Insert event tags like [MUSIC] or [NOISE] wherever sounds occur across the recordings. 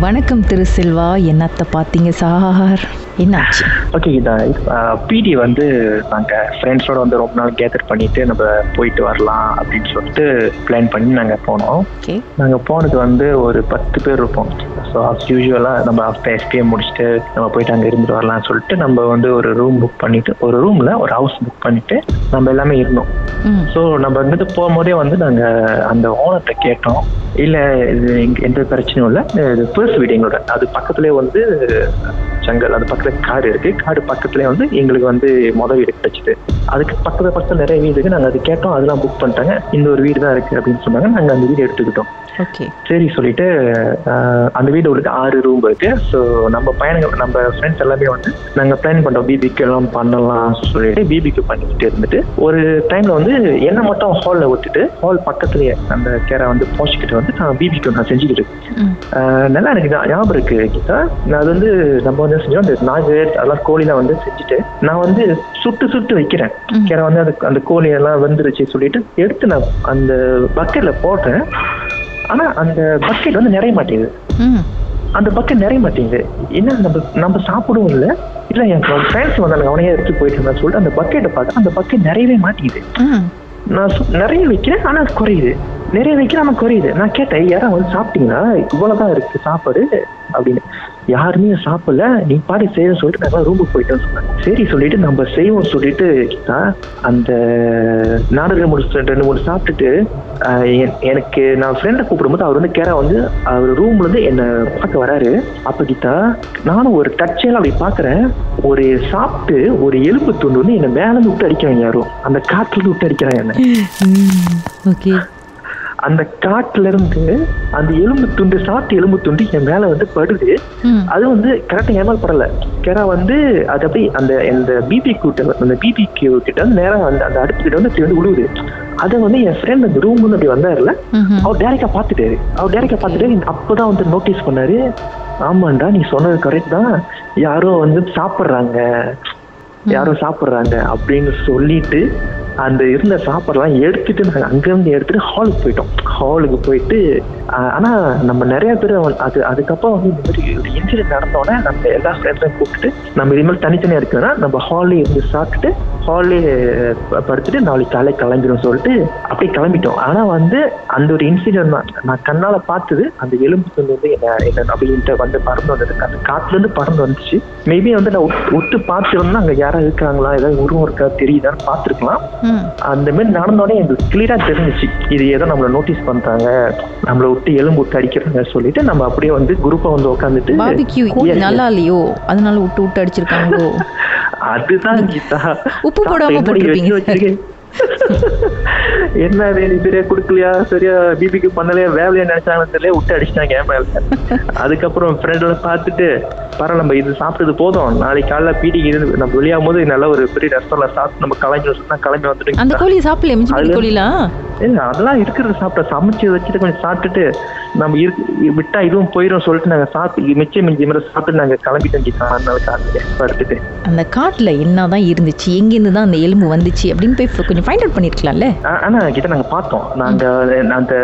வணக்கம் திரு செல்வா. என்னத்தை பார்த்தீங்க சார் என்னாச்சு? ஓகே இதான் பிடி வந்து நாங்கள் ஃப்ரெண்ட்ஸோட வந்து ரொம்ப நாள் கேதர் பண்ணிட்டு நம்ம போயிட்டு வரலாம் அப்படின்னு சொல்லிட்டு பிளான் பண்ணி நாங்கள் போனோம். நாங்கள் போனது வந்து ஒரு பத்து பேர் இருப்போம். ஸோ அஸ் யூஸ்வலாக நம்ம ஆஃப்டர் எஸ்பிஏ முடிச்சுட்டு நம்ம போயிட்டு அங்கே இருந்துட்டு வரலாம்னு சொல்லிட்டு நம்ம வந்து ஒரு ரூம் புக் பண்ணிட்டு ஒரு ரூமில் ஒரு ஹவுஸ் புக் பண்ணிட்டு நம்ம எல்லாமே இருந்தோம். ஸோ நம்ம வந்துட்டு போகும்போதே வந்து நாங்கள் அந்த ஓனர்கிட்ட கேட்டோம். இல்லை இது எந்த பிரச்சனையும் இல்லை இது ஃபர்ஸ்ட் வீடு எங்களோட அது பக்கத்துலேயே வந்து ஜங்கல் அது பக்கத்தில் காடு இருக்கு. காடு பக்கத்துலேயே வந்து எங்களுக்கு வந்து மொதல் வீடு கிடைச்சிது. அதுக்கு பக்கத்துல பக்கத்தில் நிறைய வீடு இருக்கு. நாங்கள் அது கேட்டோம். அதெல்லாம் புக் பண்ணிட்டாங்க. இந்த ஒரு வீடு தான் இருக்கு அப்படின்னு சொன்னாங்க. நாங்கள் அந்த வீடு எடுத்துக்கிட்டோம். சரி சொல்லிட்டு அந்த வீடு உள்ளுக்கு ஆறு ரூம் இருக்கு. ஸோ நம்ம பையனுங்க நம்ம ஃப்ரெண்ட்ஸ் எல்லாமே வந்து நாங்கள் பிளான் பண்ணோம் பிபிக்கு எல்லாம் பண்ணலாம் சொல்லிட்டு பிபிக்கு பண்ணிக்கிட்டு இருந்துட்டு ஒரு டைம்ல வந்து என்ன மட்டும் ஹாலில் விட்டுட்டு ஹால் பக்கத்துலயே அந்த கேரை வந்து போச்சுக்கிட்டு வந்து நான் பிபிக்கு நான் செஞ்சுக்கிட்டு நல்லா எனக்கு ஞாபகம் இருக்கு கீதா. நான் அது வந்து நம்ம வந்து செஞ்சோம் அந்த நாகு அதெல்லாம் கோழிலாம் வந்து செஞ்சுட்டு நான் வந்து சுட்டு சுட்டு வைக்கிறேன். கேரை வந்து அந்த அந்த கோழி எல்லாம் வந்துருச்சு சொல்லிட்டு எடுத்து நான் அந்த பக்கெட்ல போட்டேன். ஆனா அந்த பக்கெட் வந்து நிறைய மாட்டேங்குது. அந்த பக்கெட் நிறைய மாட்டேங்குது. என்ன நம்ம நம்ம சாப்பிடவும் இல்லை. இல்லை என் ஃப்ரெண்ட்ஸ் வந்தாங்க அவனையே எடுத்து போயிட்டு இருந்தான்னு சொல்லிட்டு அந்த பக்கெட்டை பார்த்தா அந்த பக்கெட் நிறையவே மாட்டேங்குது. நான் நிறைய வைக்கிறேன் ஆனா அது குறையுது. நிறைய வைக்கிறேன் ஆனா குறையுது. நான் கேட்டேன் யாரும் வந்து சாப்பிட்டீங்களா? இவ்வளவுதான் இருக்கு சாப்பாடு அப்படின்னு. யாருமே சாப்பிடல. நீ பாடி செய்ய சொல்லிட்டு நாங்கள் ரூமுக்கு போயிட்டோம் சரி சொல்லிட்டு நம்ம செய்வோம் சொல்லிட்டு தான் அந்த நாடகம் முடிச்சு ரெண்டு மூணு சாப்பிட்டுட்டு என்- எனக்கு நான் ஃப்ரெண்டை கூப்பிடும்போது அவர் வந்து கேரா வந்து அவர் ரூம்ல இருந்து என்னை பார்க்க வராரு. அப்ப கீதா நானும் ஒரு டச்சையில அப்படி பாக்குறேன் ஒரு சாப்பிட்டு ஒரு எலும்பு துண்டு வந்து என்னை மேலேருந்து விட்டு அடிக்கிறாங்க யாரும் அந்த காற்றுலேருந்து விட்டு அடிக்கிறாங்க என்ன. [LAUGHS] ஓகே. அந்த காட்டுல இருந்து அந்த எலும்பு துண்டு சாப்பிட்டு எலும்பு துண்டு என் மேல வந்து படுது. அது வந்து கரெக்டா என் மேல படல கேரா வந்து அது அப்படியே அந்த அந்த பிபி கூட்ட அந்த பிபி கிட்ட வந்து நேரா அந்த அந்த அடுப்பு கிட்ட வந்து வந்து விழுவுது அதை வந்து என் ஃப்ரெண்ட் அந்த ரூம் வந்து அப்படி வந்தாருல. அவர் டேரக்டா பார்த்துட்டாரு அவர் டேரக்டா பார்த்துட்டு அப்பதான் வந்து நோட்டீஸ் பண்ணாரு. ஆமாண்டா நீ சொன்னது கரெக்ட் தான். யாரோ வந்து சாப்பிட்றாங்க. யாரோ சாப்பிட்றாங்க அப்படின்னு சொல்லிட்டு அந்த இருந்த சாப்பாடுலாம் எடுத்துட்டு நாங்கள் அங்கேருந்து எடுத்துட்டு ஹாலுக்கு போயிட்டோம். ஹாலுக்கு போயிட்டு ஆனால் ஆனா நம்ம நிறைய பேர் அது அதுக்கப்புறம் வந்து இந்த மாதிரி ஒரு இன்சிடென்ட் நடந்தோடனே நம்ம எல்லா ஃப்ரெண்ட்ஸையும் கூப்பிட்டு நம்ம இது மாதிரி தனித்தனியாக இருக்கோம்னா நம்ம ஹால்லே இருந்து சாப்பிட்டுட்டு ஹால்லே படுத்துட்டு நாளைக்கு காலை கிளம்பிடும் சொல்லிட்டு அப்படியே கிளம்பிட்டோம். ஆனா வந்து அந்த ஒரு இன்சிடென்ட் தான் நான் கண்ணால பார்த்தது அந்த எலும்பு துண்டு வந்து என்ன என்ன அப்படின்ட்டு வந்து பறந்து வந்தது. அந்த காட்டுல இருந்து பறந்து வந்துச்சு. மேபி வந்து நான் உத்து பார்த்துருந்தா அங்க யாரும் இருக்காங்களா ஏதாவது உருவம் இருக்கா? தெரியுதான்னு பார்த்துருக்கலாம். அந்த மாதிரி நடந்தோடனே எனக்கு கிளியரா தெரிஞ்சிச்சு. இது ஏதோ நம்மள நோட்டீஸ் பண்றாங்க. நம்மள விட்டு எலும்பு விட்டு அடிக்கிறாங்க சொல்லிட்டு நம்ம அப்படியே வந்து குரூப்பா வந்து உட்காந்துட்டு நல்லா இல்லையோ? அதனால விட்டு விட்டு அடிச்சிருக்காங்களோ? அதுதான் கீதா உப்பு போடாம போட்டிருப்பீங்க? என்ன வேணி சரியா குடுக்கலையா? சரியா பிபிக்கு பண்ணலையா? வேலையா நினைச்சாங்கன்னு தெரியல விட்டு அடிச்சிட்டாங்க என் மேல. அதுக்கப்புறம் ஃப்ரெண்டோட பார்த்துட்டு பரவாயில்ல நம்ம இது சாப்பிட்டது போதும். நாளைக்கு காலைல பீடிக்கு இருந்து நம்ம வெளியாகும் போது நல்ல ஒரு பெரிய ரெஸ்டாரண்ட்ல சாப்பிட்டு நம்ம கிளம்பி சொன்னா கிளம்பி அந்த வந்துட்டு கோழி சாப்பிடல அதெல்லாம் இருக்கிறத சாப்பிட்ட சமைச்சு வச்சுட்டு கொஞ்சம் சாப்பிட்டுட்டு நம்ம இருக்கு விட்டா இதுவும் போயிடும் சொல்லிட்டு நாங்க சாப்பிட்டு மிச்சம் மிஞ்சி மாதிரி சாப்பிட்டு நாங்க படுத்துட்டு. அந்த காட்டுல என்னதான் இருந்துச்சு? எங்கேருந்து தான் அந்த எலும்பு வந்துச்சு? அப்படின்னு போய் கொஞ்சம் ஃபைண்ட் அவுட் பண்ணிருக்கலாம்ல? ஆனா கிட்ட நாங்க பார்த்தோம். நாங்க அந்த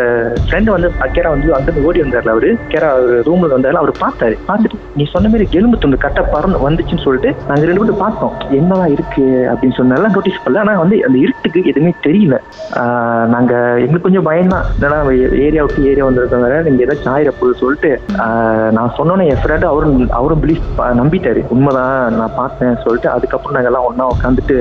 ஃப்ரெண்ட் வந்து கேரா வந்து அங்கிருந்து ஓடி வந்தார்ல அவரு. கேரா ரூம்ல வந்தாரு அவர் பார்த்தாரு. பார்த்துட்டு நீ சொன்ன மாதிரி எலும்பு துண்டு கட்ட பறந்து வந்துச்சுன்னு சொல்லிட்டு நாங்க ரெண்டு பேரும் பார்த்தோம். என்னதான் இருக்கு அப்படின்னு சொன்னால நோட்டீஸ் பண்ணல. ஆனா வந்து அந்த இருட்டுக்கு எதுவுமே தெரியல. நாங்க எங்களுக்கு கொஞ்சம் பயம் தான். என்னன்னா ஏரியா விட்டு ஏரியா வந்திருக்கவங்க நீங்க ஏதாச்சும் ஆயிர போகுது சொல்லிட்டு நான் சொன்னோன்னே என் ஃப்ரெண்டு அவரும் அவரும் பிலீஃப் நம்பிட்டாரு. உண்மைதான் நான் பார்த்தேன் சொல்லிட்டு அதுக்கப்புறம் நாங்க எல்லாம் ஒன்னா உட்காந்துட்டு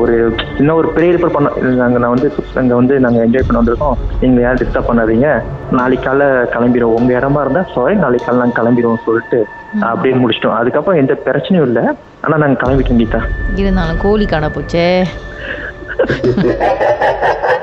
ஒரு சின்ன ஒரு ப்ரேயர் பண்ண நாங்க நான் வந்து அங்க வந்து நாங்க என்ஜாய் பண்ண வந்திருக்கோம். நீங்க யாரும் டிஸ்டர்ப் பண்ணாதீங்க. நாளைக்கு காலைல கிளம்பிடுவோம் உங்க இடமா இருந்தா சாரி நாளைக்கு காலைல நாங்க கிளம்பிடுவோம் சொல்லிட்டு அப்படியே முடிச்சிட்டோம். அதுக்கப்புறம் எந்த பிரச்சனையும் இல்லை. ஆனா நாங்க கிளம்பிட்டோம் கீதா. இருந்தாலும் கோழி காண போச்சே. [LAUGHS]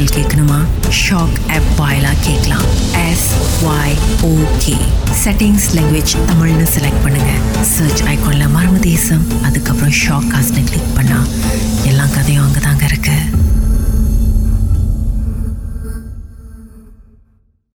நீங்கள் கேட்கணுமா ஷாக் ஆப் வாயிலாக கேட்கலாம் S Y okay settings language தமிழ்னு செலக்ட் பண்ணுங்க. சர்ச் ஐக்கான்ல மர்ம தேசம் அதுக்கப்புறம் ஷாக் காஸ்ட்னு கிளிக் பண்ணால் எல்லா கதையும் அங்கே